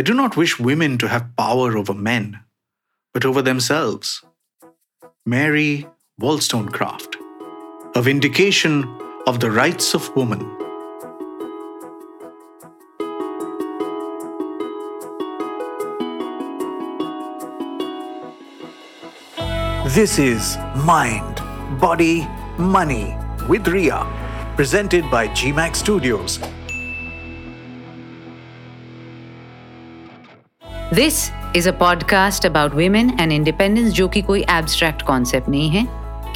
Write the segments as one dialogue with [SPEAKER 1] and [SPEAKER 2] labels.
[SPEAKER 1] I do not wish women to have power over men, but over themselves. Mary Wollstonecraft, a vindication of the rights of woman. This is Mind, Body, Money with Ria, presented by GMAX Studios.
[SPEAKER 2] This is a podcast about women and independence जो कि कोई abstract concept नहीं है।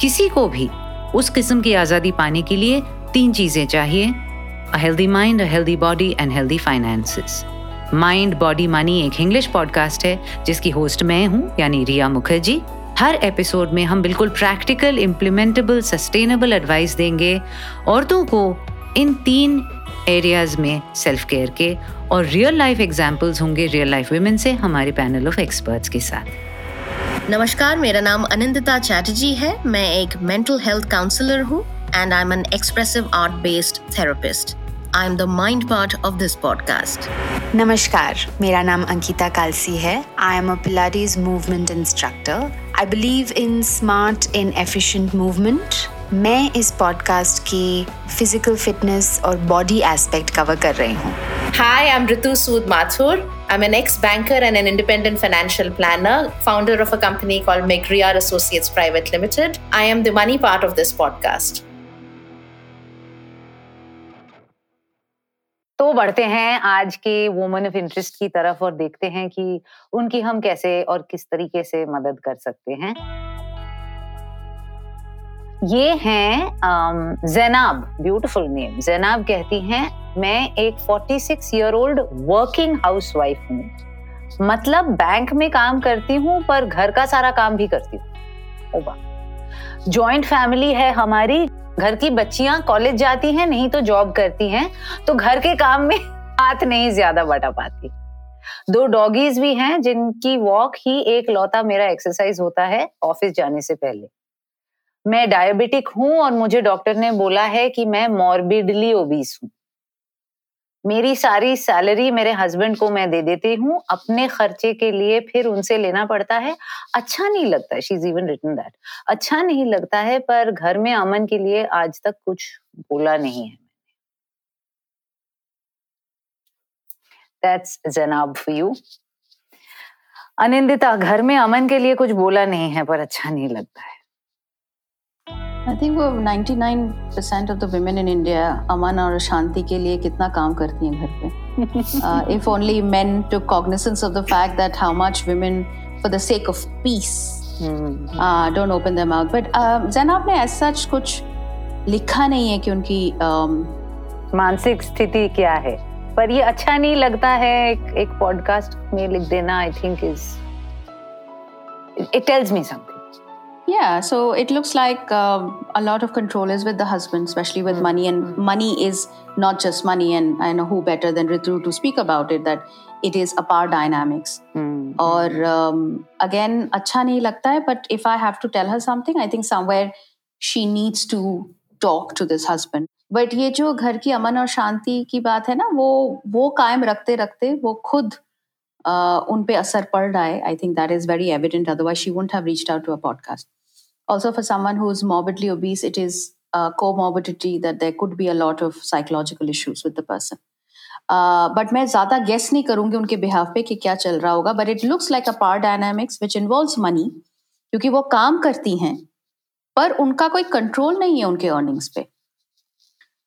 [SPEAKER 2] किसी को भी उस किस्म की आज़ादी पाने के लिए तीन चीज़ें चाहिए। A healthy mind a healthy body and healthy finances mind body money एक इंग्लिश पॉडकास्ट है, जिसकी होस्ट मैं हूँ, यानी रिया मुखर्जी। हर एपिसोड में हम बिल्कुल प्रैक्टिकल इम्प्लीमेंटेबल सस्टेनेबल एडवाइस देंगे औरतों को इन तीन एरियाज़ में सेल्फ केयर के और रियल लाइफ एग्जाम्पल्स होंगे रियल लाइफ वुमेन से हमारे पैनल ऑफ़ एक्सपर्ट्स के साथ।
[SPEAKER 3] नमस्कार मेरा नाम अनिंदिता चैटर्जी है। मैं एक मेंटल हेल्थ काउंसलर हूँ and I am an expressive art based therapist I am the mind part of this podcast
[SPEAKER 4] नमस्कार मेरा नाम अंकिता कालसी है। I am a Pilates movement instructor I believe in smart in efficient movement मैं इस podcast की physical fitness और body aspect cover कर रही हूँ।
[SPEAKER 5] Hi, I'm Ritu Sood Mathur. I'm an ex-banker and an independent financial planner, founder of a company called McRiar Associates Private Limited. I am the money part of this podcast.
[SPEAKER 2] तो बढ़ते हैं आज के women of interest की तरफ़ और देखते हैं कि उनकी हम कैसे और किस तरीके से मदद कर सकते हैं ये हैं जैनाब ब्यूटीफुल नेम जैनाब कहती हैं, मैं एक 46 ईयर ओल्ड वर्किंग हाउसवाइफ हूँ। मतलब बैंक में काम करती हूँ, पर घर का सारा काम भी करती हूँ। जॉइंट फैमिली है हमारी। घर की बच्चियाँ कॉलेज जाती हैं, नहीं तो जॉब करती हैं तो घर के काम में हाथ नहीं ज़्यादा बटा पाती। दो डॉगीज भी हैं, जिनकी वॉक ही एक लौता मेरा एक्सरसाइज होता है ऑफ़िस जाने से पहले। मैं डायबिटिक हूँ और मुझे डॉक्टर ने बोला है कि मैं मॉर्बिडली ओबीस हूँ। मेरी सारी सैलरी मेरे हस्बैंड को मैं दे देती हूँ, अपने खर्चे के लिए फिर उनसे लेना पड़ता है। अच्छा नहीं लगता she is even written that अच्छा नहीं लगता है, पर घर में अमन के लिए आज तक कुछ बोला नहीं है। दैट्स यू अनिंदिता, घर में अमन के लिए कुछ बोला नहीं है, पर अच्छा नहीं लगता है।
[SPEAKER 6] आई थिंक वो 99% of the women in India अमन और शांति के लिए कितना काम करती हैं घर पे? If only men to cognisance of the fact that how much women for the sake of peace don't open them out but Zainab ने एज सच कुछ लिखा नहीं है कि उनकी um,
[SPEAKER 2] मानसिक स्थिति क्या है? पर ये अच्छा नहीं लगता है एक, एक पॉडकास्ट में लिख देना I think is it tells me something
[SPEAKER 6] Yeah, so it looks like um, a lot of control is with the husband, especially with mm. money. And mm. money is not just money. And I know who better than Ritu to speak about it, that it is a power dynamics. Mm. Or um, again, acha nahi lagta hai, but if I have to tell her something, I think somewhere she needs to talk to this husband. But ये जो घर की अमन और शांति की बात है ना वो वो कायम रखते रखते वो खुद uh, उन पे असर पड़ रहा है. I think that is very evident otherwise she wouldn't have reached out to a podcast also for someone who's morbidly obese it is a comorbidity that there could be a lot of psychological issues with the person. But uh, मैं ज़्यादा guess नहीं करूँगी उनके behalf पे कि क्या चल रहा होगा. But it looks like a power dynamics which involves money क्योंकि वो काम करती हैं पर उनका कोई कंट्रोल नहीं है उनके अर्निंग्स पे.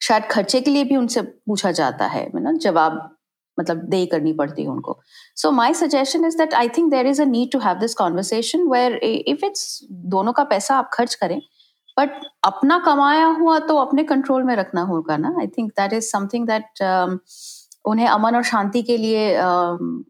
[SPEAKER 6] शायद खर्चे के लिए भी उनसे पूछा जाता है ना? जवाब मतलब दे करनी पड़ती है उनको। So my suggestion is that I think there is a need to have this conversation where if it's दोनों का पैसा आप खर्च करें बट अपना कमाया हुआ तो अपने कंट्रोल में रखना होगा ना? I think that is something that उन्हें अमन और शांति के लिए um,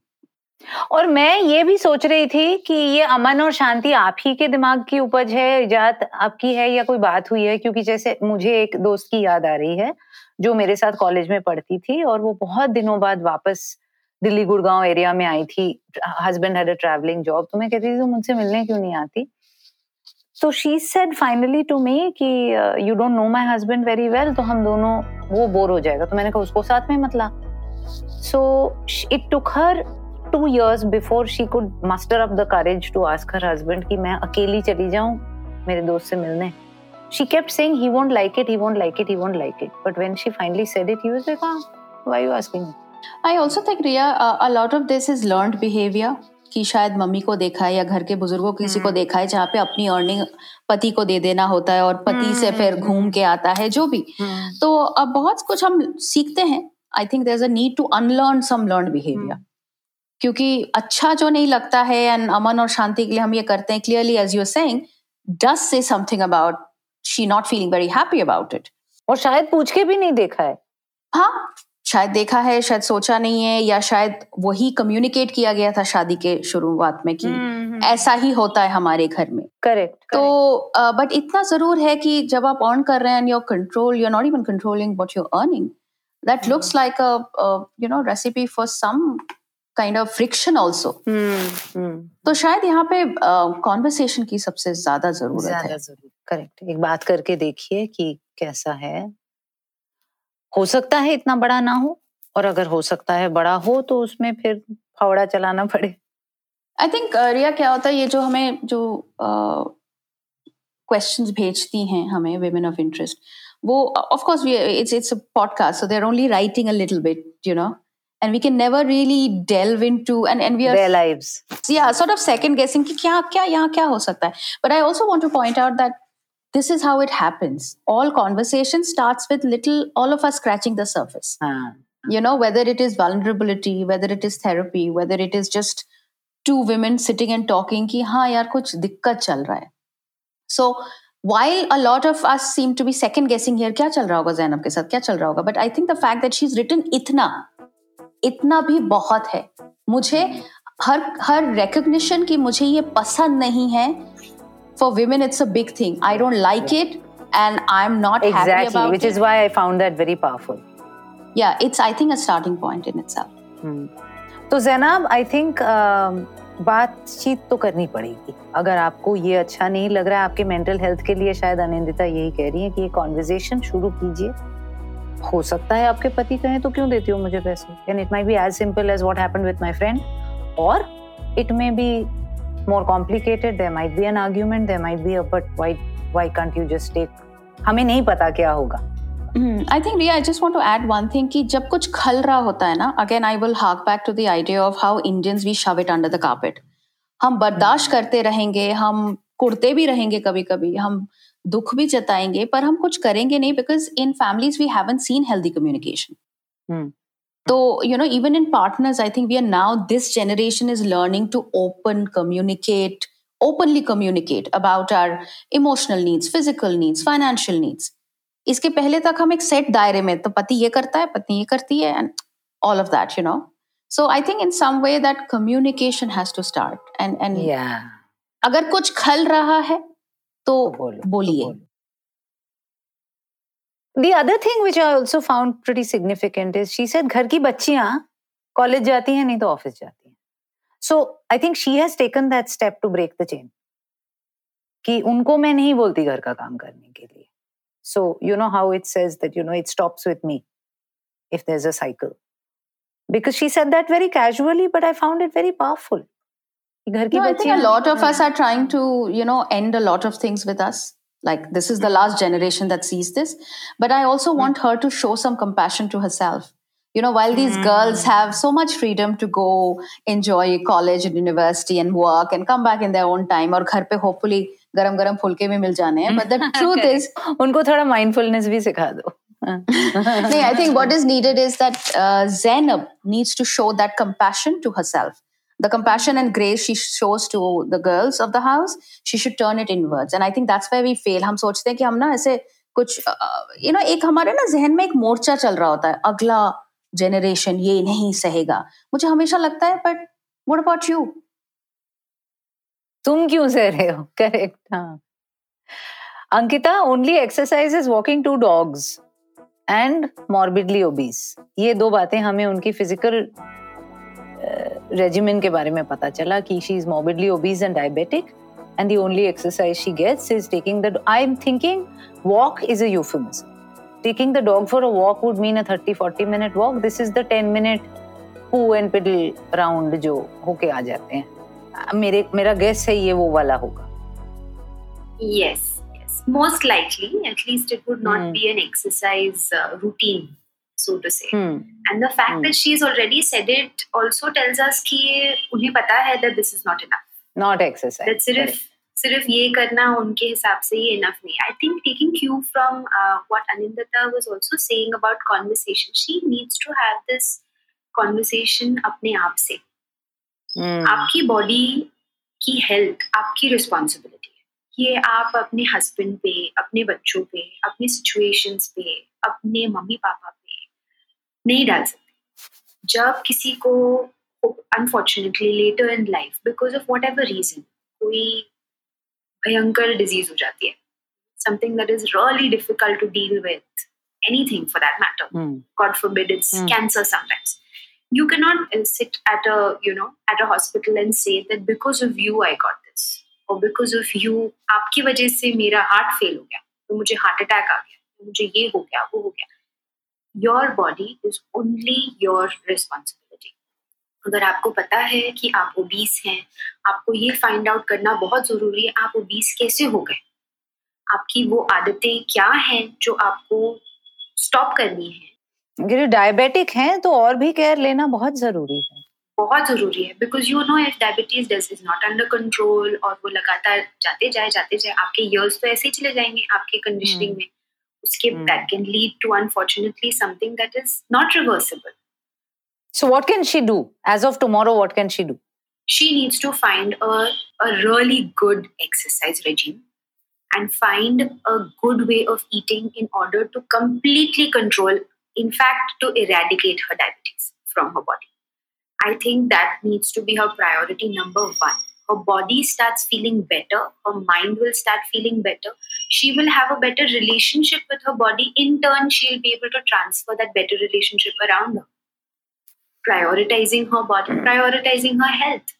[SPEAKER 2] और मैं ये भी सोच रही थी कि ये अमन और शांति आप ही के दिमाग की उपज है इजात आपकी है या कोई बात हुई है? क्योंकि जैसे मुझे एक दोस्त की याद आ रही है। जो मेरे साथ कॉलेज में पढ़ती थी और वो बहुत दिनों बाद वापस दिल्ली गुड़गांव एरिया में आई थी। Husband had a travelling job तो मैं कहती थी, तुम मुझसे मिलने क्यों नहीं आती? तो she said finally to me कि you don't know my husband very well तो हम दोनों, वो बोर हो जाएगा। तो मैंने कहा, उसको साथ में मतला so it took her two years before she could muster up the courage to ask her husband कि मैं अकेली चली जाऊँ, मेरे दोस्त से मिलने। She kept saying he won't like it he won't like it he won't like it. But when she finally said it he was like oh, why are you asking me?
[SPEAKER 6] I also think Ria uh, a lot of this is learned behavior कि शायद mummy को देखा है या घर के बुज़ुर्गों किसी को देखा है जहाँ पे अपनी अर्निंग पति को दे देना होता है और पति से फिर घूम के आता है जो भी। तो अब बहुत कुछ हम सीखते हैं। I think there a need to unlearn some learn behaviour क्योंकि अच्छा जो नहीं लगता है एंड अमन और शांति के लिए हम ये करते हैं clearly as you're saying does say something about she not feeling very happy about it
[SPEAKER 2] और शायद पूछ के भी नहीं देखा है।
[SPEAKER 6] हाँ शायद देखा है शायद सोचा नहीं है या शायद वही कम्युनिकेट किया गया था शादी के शुरुआत में कि ऐसा ही होता है हमारे घर में।
[SPEAKER 2] करेक्ट
[SPEAKER 6] तो बट uh, इतना ज़रूर है कि जब आप अर्न कर रहे हैं your control you not even controlling what you earning that looks like a you know recipe for some kind of friction also तो शायद यहाँ पे कॉन्वर्सेशन uh, की सबसे ज़्यादा ज़रूरत है।
[SPEAKER 2] करेक्ट एक बात करके देखिए कि कैसा है। हो सकता है इतना बड़ा ना हो और अगर हो सकता है बड़ा हो तो उसमें फिर फावड़ा चलाना पड़े।
[SPEAKER 6] आई थिंक रिया क्या होता है ये जो हमें जो क्वेश्चन uh, भेजती हैं हमें वेमेन ऑफ़ इंटरेस्ट वो of course it's it's a podcast so they are only writing a little bit you know and we can never really delve into and and we are
[SPEAKER 2] their lives.
[SPEAKER 6] Yeah sort of second guessing ki kya kya yahan kya ho sakta hai but i also want to point out that this is how it happens. All conversation starts with little all of us scratching the surface. uh, you know whether it is vulnerability whether it is therapy whether it is just two women sitting and talking ki ha yaar kuch dikkat chal raha hai so while a lot of us seem to be second guessing here kya chal raha hoga zainab ke sath kya chal raha hoga but i think the fact that she's written itna इतना भी बहुत है। मुझे हर हर recognition की मुझे ये पसंद नहीं है for women it's a thing I don't like it and I am not
[SPEAKER 2] exactly is why I found powerful
[SPEAKER 6] या it's I think starting point in itself
[SPEAKER 2] तो जैनाब आई थिंक बातचीत तो करनी पड़ेगी। अगर आपको ये अच्छा नहीं लग रहा है आपके मेंटल हेल्थ के लिए शायद अनिंदिता यही कह रही है कि ये कॉन्वर्जेशन शुरू कीजिए। हो सकता है आपके पति कहें तो क्यों देती हो मुझे पैसे? And it might be as simple as what happened with my friend और it may be more complicated. There might be an argument. There might be a, but why why can't you just take? हमें नहीं पता क्या होगा।
[SPEAKER 6] I think Riya I just want to add one thing कि जब कुछ खल रहा होता है ना again I will hark back to the idea of how Indians we shove it under the carpet हम बर्दाश्त करते रहेंगे, हम कुर्ते भी रहेंगे कभी कभी हम दुख भी जताएँगे पर हम कुछ करेंगे नहीं because in families we haven't seen healthy communication तो you know even in partners I think we are now this generation is learning to open communicate openly communicate about our emotional needs physical needs financial needs इसके पहले तक हम एक set दायरे में तो पति ये करता है पत्नी ये करती है and all of that you know so I think in some way that communication has to start and and अगर कुछ खल रहा है तो, तो, तो बोलिए।
[SPEAKER 2] The other thing which I also found pretty significant is she said घर की बच्चियाँ कॉलेज जाती हैं नहीं तो ऑफ़िस जाती हैं। So I think she has taken that step to break the chain कि उनको मैं नहीं बोलती घर का काम करने के लिए। So you know how it says that you know it stops with me if there is a cycle because she said that very casually but I found it very powerful
[SPEAKER 6] no, I think a lot of us are trying to you know end a lot of things with us like this is the last generation that sees this but i also mm. want her to show some compassion to herself you know while these mm. girls have so much freedom to go enjoy college and university and work and come back in their own time or घर पे hopefully गरम गरम फुलके भी मिल जाने हैं but the truth is
[SPEAKER 2] उनको थोड़ा mindfulness भी सिखा दो
[SPEAKER 6] no, I think what is needed is that uh, Zainab needs to show that compassion to herself the compassion and grace she shows to the girls of the house, she should turn it inwards. And i think that's where we fail. हम सोचते हैं कि हम ना ऐसे कुछ you know एक हमारे ना जहन में एक मोर्चा चल रहा होता है। अगला जनरेशन ये नहीं सहेगा। मुझे हमेशा लगता है बट व्हाट अबाउट यू
[SPEAKER 2] तुम क्यों सह रहे हो? करेक्ट हाँ। Ankita only exercise is walking two dogs and morbidly obese ये दो बातें हमें उनकी फ़िज़िकल रेजिमेंट के बारे में पता चला कि she is morbidly obese and diabetic and the only exercise she gets is taking the I am thinking walk is a euphemism taking the dog for a walk would mean a 30 40 minute walk this is the 10 minute poo and piddle round जो होके आ जाते हैं मेरे मेरा guess है ये वो वाला होगा
[SPEAKER 4] yes yes most likely at least it would not
[SPEAKER 2] Hmm.
[SPEAKER 4] be an exercise uh, routine so to say.
[SPEAKER 2] Hmm
[SPEAKER 4] and the fact
[SPEAKER 2] Hmm.
[SPEAKER 4] that she's already said it also tells us कि उन्हें पता है that this is not enough.
[SPEAKER 2] Not
[SPEAKER 4] that
[SPEAKER 2] exercise
[SPEAKER 4] सिर्फ़ सिर्फ़ ये करना उनके हिसाब से ही इनफ नहीं. I think taking Q from what Anindita was also saying about conversation she needs to have this conversation अपने आप से.
[SPEAKER 2] हम्म।
[SPEAKER 4] आपकी बॉडी की हेल्थ आपकी रिस्पॉन्सिबिलिटी ये आप अपने हस्बैंड पे अपने बच्चों पे अपने सिचुएशंस पे अपने मम्मी पापा पे नहीं डाल सकते जब किसी को unfortunately later in life because of whatever reason कोई भयंकर डिज़ीज़ हो जाती है something that is really difficult to deal with anything for that
[SPEAKER 2] matter
[SPEAKER 4] God forbid it's
[SPEAKER 2] Hmm.
[SPEAKER 4] cancer sometimes. You cannot uh, sit at a you know at a hospital and say that because of you I got this or because of you आपकी वजह से मेरा heart fail हो गया तो मुझे heart attack आ गया तो मुझे ये हो गया वो हो गया your body is only your responsibility अगर आपको पता है कि आप ओबीस हैं आपको ये फाइंड आउट करना बहुत ज़रूरी है आप ओबीस कैसे हो गए? आपकी वो आदतें क्या हैं जो आपको स्टॉप करनी है?
[SPEAKER 2] अगर डायबिटिक हैं तो और भी केयर लेना बहुत ज़रूरी है।
[SPEAKER 4] बहुत ज़रूरी है because you know if diabetes does is not under control और वो लगातार जाते जाए जाते जाए आपके इयर्स तो ऐसे ही चले जाएँगे आपके कंडीशनिंग
[SPEAKER 2] हम्म।
[SPEAKER 4] में। skip
[SPEAKER 2] mm.
[SPEAKER 4] that can lead to unfortunately something that is not reversible.
[SPEAKER 2] So what can she do? As of tomorrow what can she do?
[SPEAKER 4] She needs to find a, a really good exercise regime and find a good way of eating in order to completely control in fact to eradicate her diabetes from her body. I think that needs to be her priority number 1 her body starts feeling better. Her mind will start feeling better. She will have a better relationship with her body. In turn, she'll be able to transfer that better relationship around her. Prioritizing her body, prioritizing her health.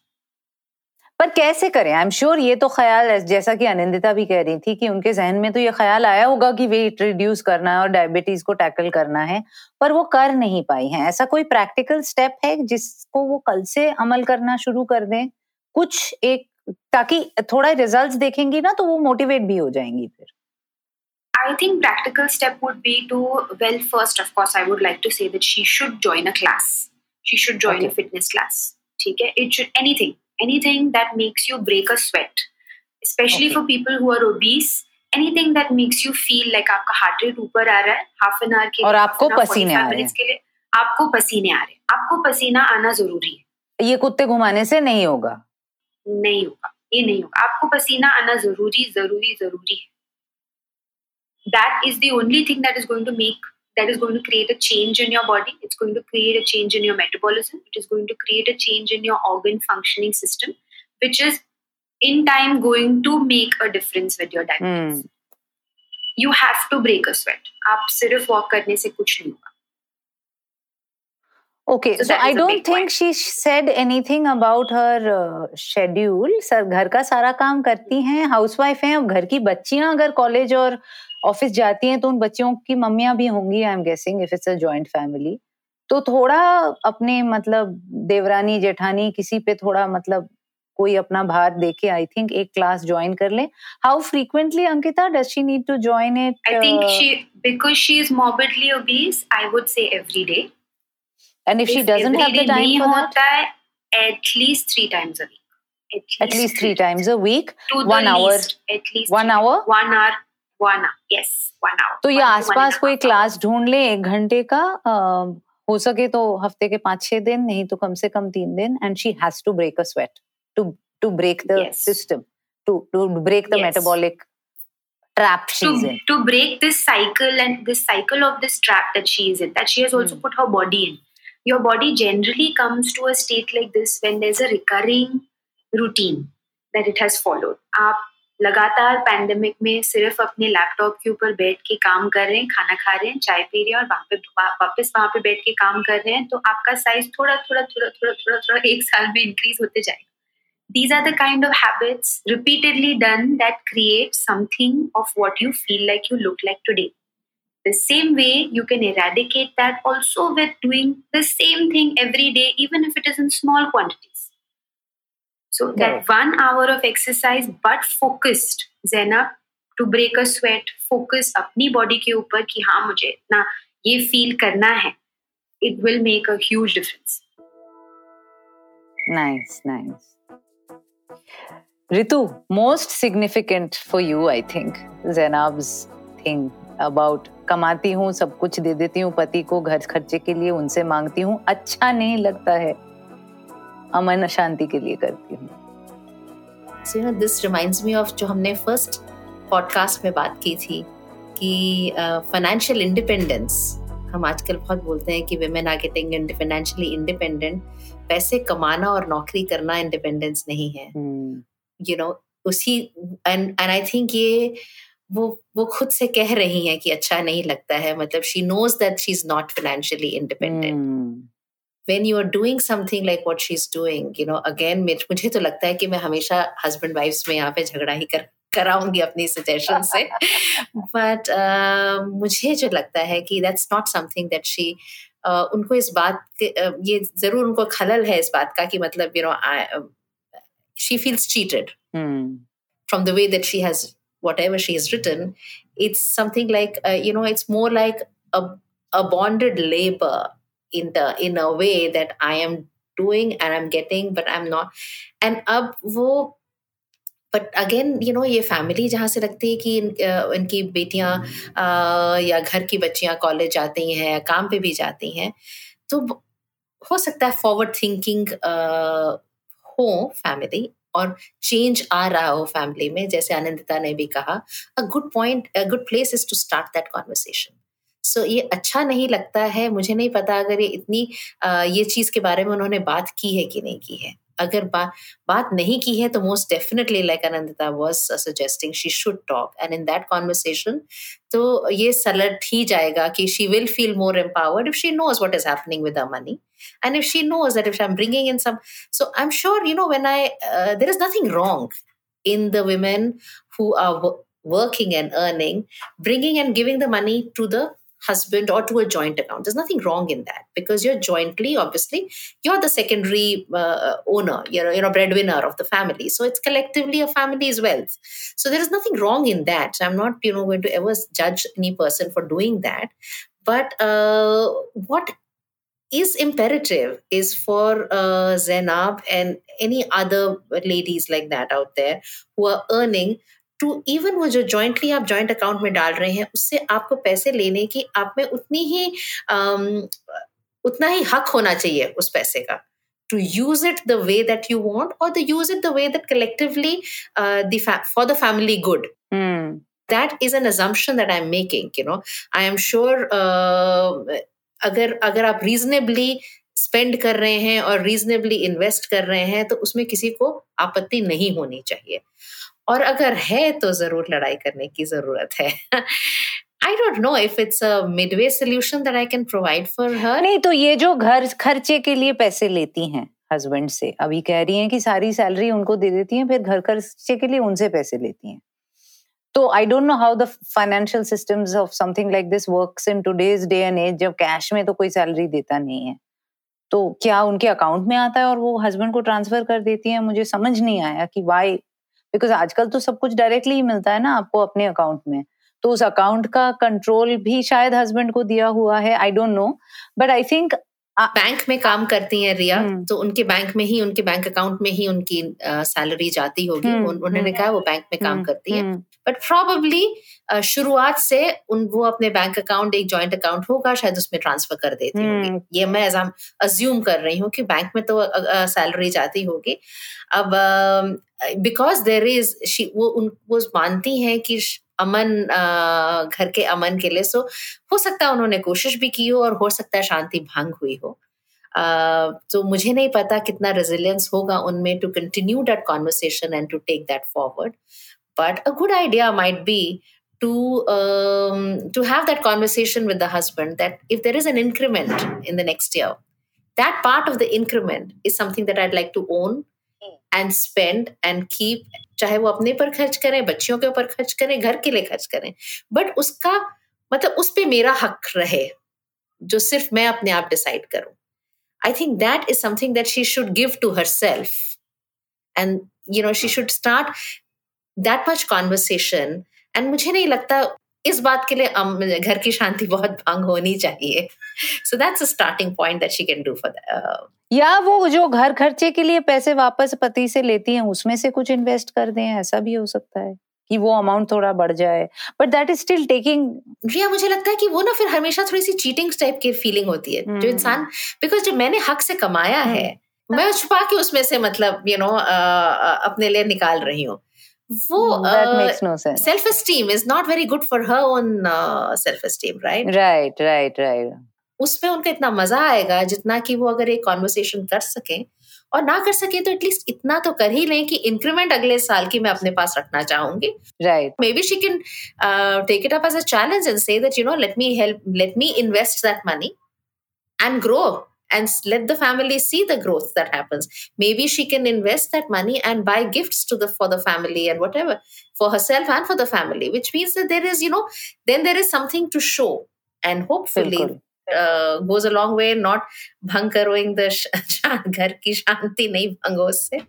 [SPEAKER 2] पर कैसे करें I am sure ये तो ख्याल है जैसा कि अनिंदिता भी कह रही थी कि उनके जहन में तो ये ख्याल आया होगा कि वेट रिड्यूस करना है और डायबिटीज़ को टैकल करना है पर वो कर नहीं पाई हैं ऐसा कोई प्रैक्टिकल स्टेप है जिसको वो कल से अमल करना शुरू कर दें कुछ एक ताकि थोड़ा रिजल्ट्स देखेंगी ना तो वो मोटिवेट भी हो जाएँगी फिर
[SPEAKER 4] I think practical step would be to well first of course I would like to say that she should join a class. She should join
[SPEAKER 2] okay.
[SPEAKER 4] a fitness class. ठीक है? It should anything anything that makes you break a sweat. Especially
[SPEAKER 2] Okay.
[SPEAKER 4] for people who are obese, anything that makes you feel like आपका heart rate ऊपर आ रहा है half an hour के
[SPEAKER 2] और आपको पसीने
[SPEAKER 4] 45
[SPEAKER 2] आ रहे
[SPEAKER 4] लिए आपको पसीने आ रहे हैं आपको पसीना आना ज़रूरी है
[SPEAKER 2] ये कुत्ते घुमाने से नहीं होगा
[SPEAKER 4] नहीं होगा ये नहीं होगा। आपको पसीना आना ज़रूरी ज़रूरी ज़रूरी है। That is the only thing that is going to make that is going to create a change in your body it's going to create a change in your metabolism it is going to create a change in your organ functioning system which is in time going to make a difference with your diabetes you have to break a sweat आप सिर्फ़ walk करने से कुछ नहीं होगा।
[SPEAKER 2] Okay,
[SPEAKER 4] So
[SPEAKER 2] so,
[SPEAKER 4] that
[SPEAKER 2] I
[SPEAKER 4] is a
[SPEAKER 2] don't
[SPEAKER 4] big
[SPEAKER 2] think
[SPEAKER 4] point.
[SPEAKER 2] she said anything about her uh, schedule. Sir घर का सारा काम करती हैं हाउसवाइफ हैं अब घर की बच्चियाँ अगर कॉलेज और ऑफ़िस जाती हैं तो उन बच्चियों की मम्मियाँ भी होंगी I am guessing if it's a joint family तो थोड़ा अपने मतलब देवरानी जेठानी किसी पे थोड़ा मतलब कोई अपना भार देके आई थिंक एक क्लास ज्वाइन कर ले how frequently Ankita does she need to join it
[SPEAKER 4] I think she because she is morbidly obese I would say every day
[SPEAKER 2] And if she
[SPEAKER 4] If
[SPEAKER 2] doesn't
[SPEAKER 4] every
[SPEAKER 2] have the
[SPEAKER 4] day
[SPEAKER 2] time
[SPEAKER 4] नहीं
[SPEAKER 2] for that
[SPEAKER 4] होता है at least three times a week
[SPEAKER 2] at least three times a week
[SPEAKER 4] to
[SPEAKER 2] one
[SPEAKER 4] the
[SPEAKER 2] hour
[SPEAKER 4] least, at least
[SPEAKER 2] one
[SPEAKER 4] three-
[SPEAKER 2] hour
[SPEAKER 4] one hour one hour yes one hour
[SPEAKER 2] तो ये
[SPEAKER 4] One to one
[SPEAKER 2] आसपास
[SPEAKER 4] and a
[SPEAKER 2] कोई
[SPEAKER 4] half
[SPEAKER 2] class
[SPEAKER 4] hours.
[SPEAKER 2] ढूंढ ले एक घंटे का अ, हो सके तो हफ्ते के पांच छह दिन नहीं तो कम से कम तीन दिन and she has to break a sweat to to break the
[SPEAKER 4] Yes.
[SPEAKER 2] System to to break the
[SPEAKER 4] Yes.
[SPEAKER 2] Metabolic trap she
[SPEAKER 4] to,
[SPEAKER 2] is in
[SPEAKER 4] to break this cycle and this cycle of this trap that she is in that she has also
[SPEAKER 2] Hmm.
[SPEAKER 4] put her body in your body generally comes to a state like this when there's a recurring routine that it has followed. up लगातार pandemic में सिर्फ़ अपने laptop के ऊपर बैठ के काम कर रहे हैं, खाना खा रहे हैं, चाय पी रहे हैं और वहाँ पे वापस वहाँ पे बैठ के काम कर रहे हैं तो आपका साइज़ थोड़ा थोड़ा थोड़ा थोड़ा थोड़ा थोड़ा एक साल में इंक्रीज होते जाएगा। These are the kind of habits repeatedly done that create something of what you feel like you look like today The same way you can eradicate that also with doing the same thing every day, even if it is in small quantities. So that one hour of exercise, but focused, Zainab, to break a sweat, focus अपनी body के ऊपर कि हाँ मुझे इतना ये feel करना है. It will make a huge difference.
[SPEAKER 2] Nice, nice. Ritu, most significant for you, I think, Zainab's thing about कमाती हूँ सब कुछ दे देती हूँ पति को घर खर्चे के लिए उनसे मांगती हूँ अच्छा नहीं लगता है। अमन शांति के लिए करती हूँ।
[SPEAKER 5] This reminds me of जो हमने first podcast में बात की थी कि financial independence हम आजकल बहुत बोलते हैं कि women are getting financially independent पैसे कमाना और नौकरी करना इंडिपेंडेंस नहीं है। You hmm. Know you know, उसी एंड एंड आई थिंक ये वो वो खुद से कह रही हैं कि अच्छा नहीं लगता है। मतलब she knows that she is not financially independent when you are doing something what she is doing you know again मुझे तो लगता है कि मैं हमेशा हस्बैंड वाइफ्स में यहाँ पे झगड़ा ही कर कराऊँगी अपनी सजेशन से। बट uh, मुझे जो लगता है कि that's not something that she उनको इस बात के uh, ये ज़रूर उनको खलल है इस बात का कि मतलब you know she feels cheated from the way that she has whatever she has written it's something like uh, you know it's more like a, a bonded labor in the in a way that i am doing and i'm getting but i'm not and अब वो but again you know ये family जहाँ से लगती है कि इन, इनकी बेटियाँ या घर की बच्चियाँ कॉलेज जाती हैं काम पे भी जाती हैं तो हो सकता है फॉरवर्ड थिंकिंग हो फैमिली और चेंज आ रहा हो फैमिली में जैसे आनंदिता ने भी कहा a good point a good place is to start that conversation so ये अच्छा नहीं लगता है मुझे नहीं पता अगर ये इतनी आ, ये चीज़ के बारे में उन्होंने बात की है कि नहीं की है। अगर बा, बात नहीं की है तो most definitely like Anandita was suggesting she should talk and in that conversation तो ये सलट ही जाएगा कि she will feel more empowered if she knows what is happening with the money and if she knows that if i'm bringing in some so i'm sure you know when i uh, there is nothing wrong in the women who are working and earning bringing and giving the money to the husband or to a joint account. There's nothing wrong in that because you're jointly, obviously, you're the secondary uh, owner, you're, you're a breadwinner of the family. So it's collectively a family's wealth. So there is nothing wrong in that. I'm not, you know, going to ever judge any person for doing that. But uh, what is imperative is for uh, Zainab and any other ladies like that out there who are earning too even वो जो jointly आप joint account में डाल रहे हैं उससे आपको पैसे लेने की आप में उतनी ही um, उतना ही हक होना चाहिए उस पैसे का to use it the way that you want or to use it the way that collectively uh, the fa- for the family good mm. that is an assumption that i'm making you know i am sure uh, अगर अगर आप reasonably spend कर रहे हैं और reasonably invest कर रहे हैं तो उसमें किसी को आपत्ति नहीं होनी चाहिए और अगर है तो ज़रूर लड़ाई करने की ज़रूरत है। I don't know if it's a midway solution that I can provide for her
[SPEAKER 2] नहीं तो ये जो घर, खर्चे के लिए पैसे लेती हैं हस्बैंड से, अभी कह रही हैं कि सारी सैलरी उनको दे देती हैं, फिर घर खर्चे के लिए उनसे पैसे लेती हैं। तो I don't know how the financial systems of something like this works in today's day and as जब कैश में तो कोई सैलरी देता नहीं है। तो क्या उनके अकाउंट में आता है और वो हस्बैंड को ट्रांसफ़र कर देती है? मुझे समझ नहीं आया कि वाई बिकॉज़ आजकल तो सब कुछ डायरेक्टली ही मिलता है ना आपको अपने अकाउंट में। तो उस अकाउंट का कंट्रोल भी शायद हस्बैंड को दिया हुआ है I don't know but I think
[SPEAKER 5] bank में काम करती हैं रिया तो उनके बैंक में ही उनके बैंक अकाउंट में ही उनकी सैलरी जाती होगी। उन्होंने कहा वो बैंक में काम करती है। बट प्रॉबली शुरुआत से उन वो अपने बैंक अकाउंट एक जॉइंट अकाउंट होगा शायद उसमें ट्रांसफ़र कर देती होगी। ये मैं अज्यूम कर रही हूँ कि बैंक में तो सैलरी जाती होगी। अब बिकॉज़ देर इज़ शी वो उन वो मानती हैं कि अमन घर के अमन के लिए सो हो सकता है उन्होंने कोशिश भी की हो और हो सकता है शांति भंग हुई हो तो मुझे नहीं पता कितना रेजिलियंस होगा उनमें to continue that conversation and to take that forward but a good idea might be to um, to have that conversation with the husband that if there is an increment in the next year that part of the increment is something that i'd like to own and spend and keep, चाहे वो अपने पर खर्च करें, बच्चियों के ऊपर खर्च करें, घर के लिए खर्च करें बट उसका मतलब उस पर मेरा हक रहे, जो सिर्फ़ मैं अपने आप डिसाइड करूँ। I think that is something that she should give to herself and you know she should start that much conversation and मुझे नहीं लगता इस बात के लिए घर की शांति बहुत भंग होनी चाहिए so that's a starting point that she can do for
[SPEAKER 2] या वो जो घर खर्चे के लिए पैसे वापस पति से लेती हैं उसमें से कुछ इन्वेस्ट कर दें ऐसा भी हो सकता है कि वो अमाउंट थोड़ा बढ़ जाए but that is still taking
[SPEAKER 5] Riya मुझे लगता है कि वो ना फिर हमेशा थोड़ी सी चीटिंग टाइप की फीलिंग होती है hmm. जो इंसान बिकॉज़ जब मैंने हक से कमाया hmm. है मैं छुपा के उसमें से मतलब यू you नो know, अपने लिए निकाल रही हूँ वो self esteem is not very good for her own self esteem right
[SPEAKER 2] right right right
[SPEAKER 5] उसमें उनका इतना मज़ा आएगा जितना कि वो अगर एक कॉन्वर्सेशन कर सके और ना कर सके तो एटलीस्ट इतना तो कर ही लें कि इंक्रीमेंट अगले साल की मैं अपने पास रखना चाहूँगी। Right maybe she can take it up as a challenge and say that you know let me help let me invest that money and grow and let the family see the growth that happens maybe she can invest that money and buy gifts to the for the family and whatever for herself and for the family which means that there is you know then there is something to show and hopefully uh, goes a long way not bhang karoing the ghar ki shanti nahi bhang usse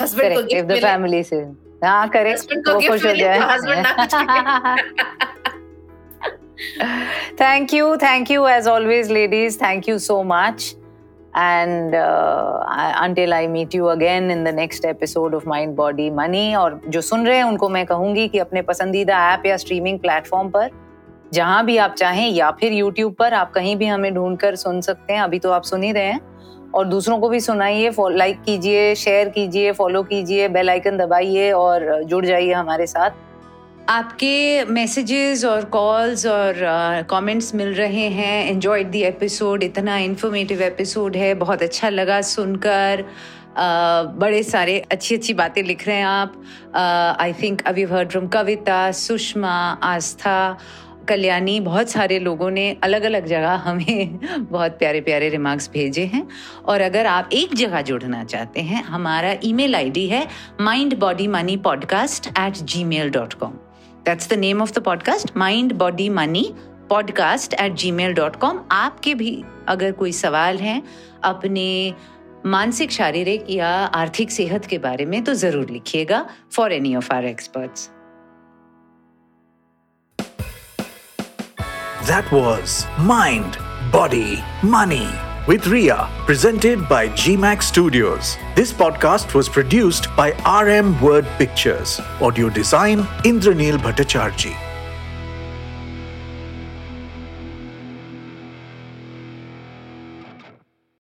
[SPEAKER 2] husband को gift if the family से हाँ करे वो खुश हो जाए husband ना कुछ thank you thank you as always ladies. Thank you so much. And uh, until I meet you again in the next episode of Mind Body Money और जो सुन रहे हैं उनको मैं कहूँगी कि अपने पसंदीदा ऐप या स्ट्रीमिंग प्लेटफॉर्म पर जहाँ भी आप चाहें या फिर यूट्यूब पर आप कहीं भी हमें ढूंढ कर सुन सकते हैं। अभी तो आप सुन ही रहे हैं। और दूसरों को भी सुनाइए लाइक कीजिए शेयर कीजिए फॉलो कीजिए बेल आइकन दबाइए और जुड़ जाइए हमारे साथ। आपके मैसेजेस और कॉल्स और कमेंट्स uh, मिल रहे हैं। एंजॉयड दी एपिसोड इतना इन्फॉर्मेटिव एपिसोड है। बहुत अच्छा लगा सुनकर। Uh, बड़े सारे अच्छी अच्छी बातें लिख रहे हैं आप। I think we've heard from Kavita Sushma Astha Kalyani बहुत सारे लोगों ने अलग अलग जगह हमें बहुत प्यारे प्यारे रिमार्क्स भेजे हैं। और अगर आप एक जगह जुड़ना चाहते हैं हमारा ईमेल आईडी है mind body money podcast at Gmail dot com that's the name of the podcast mind body money podcast at Gmail dot com आपके भी अगर कोई सवाल हैं अपने मानसिक शारीरिक या आर्थिक सेहत के बारे में तो ज़रूर लिखिएगा for any of our experts
[SPEAKER 1] That was Mind, Body, Money. With Ria, presented by GMAX Studios. This podcast was produced by RM Word Pictures. Audio design Indranil Bhattacharjee.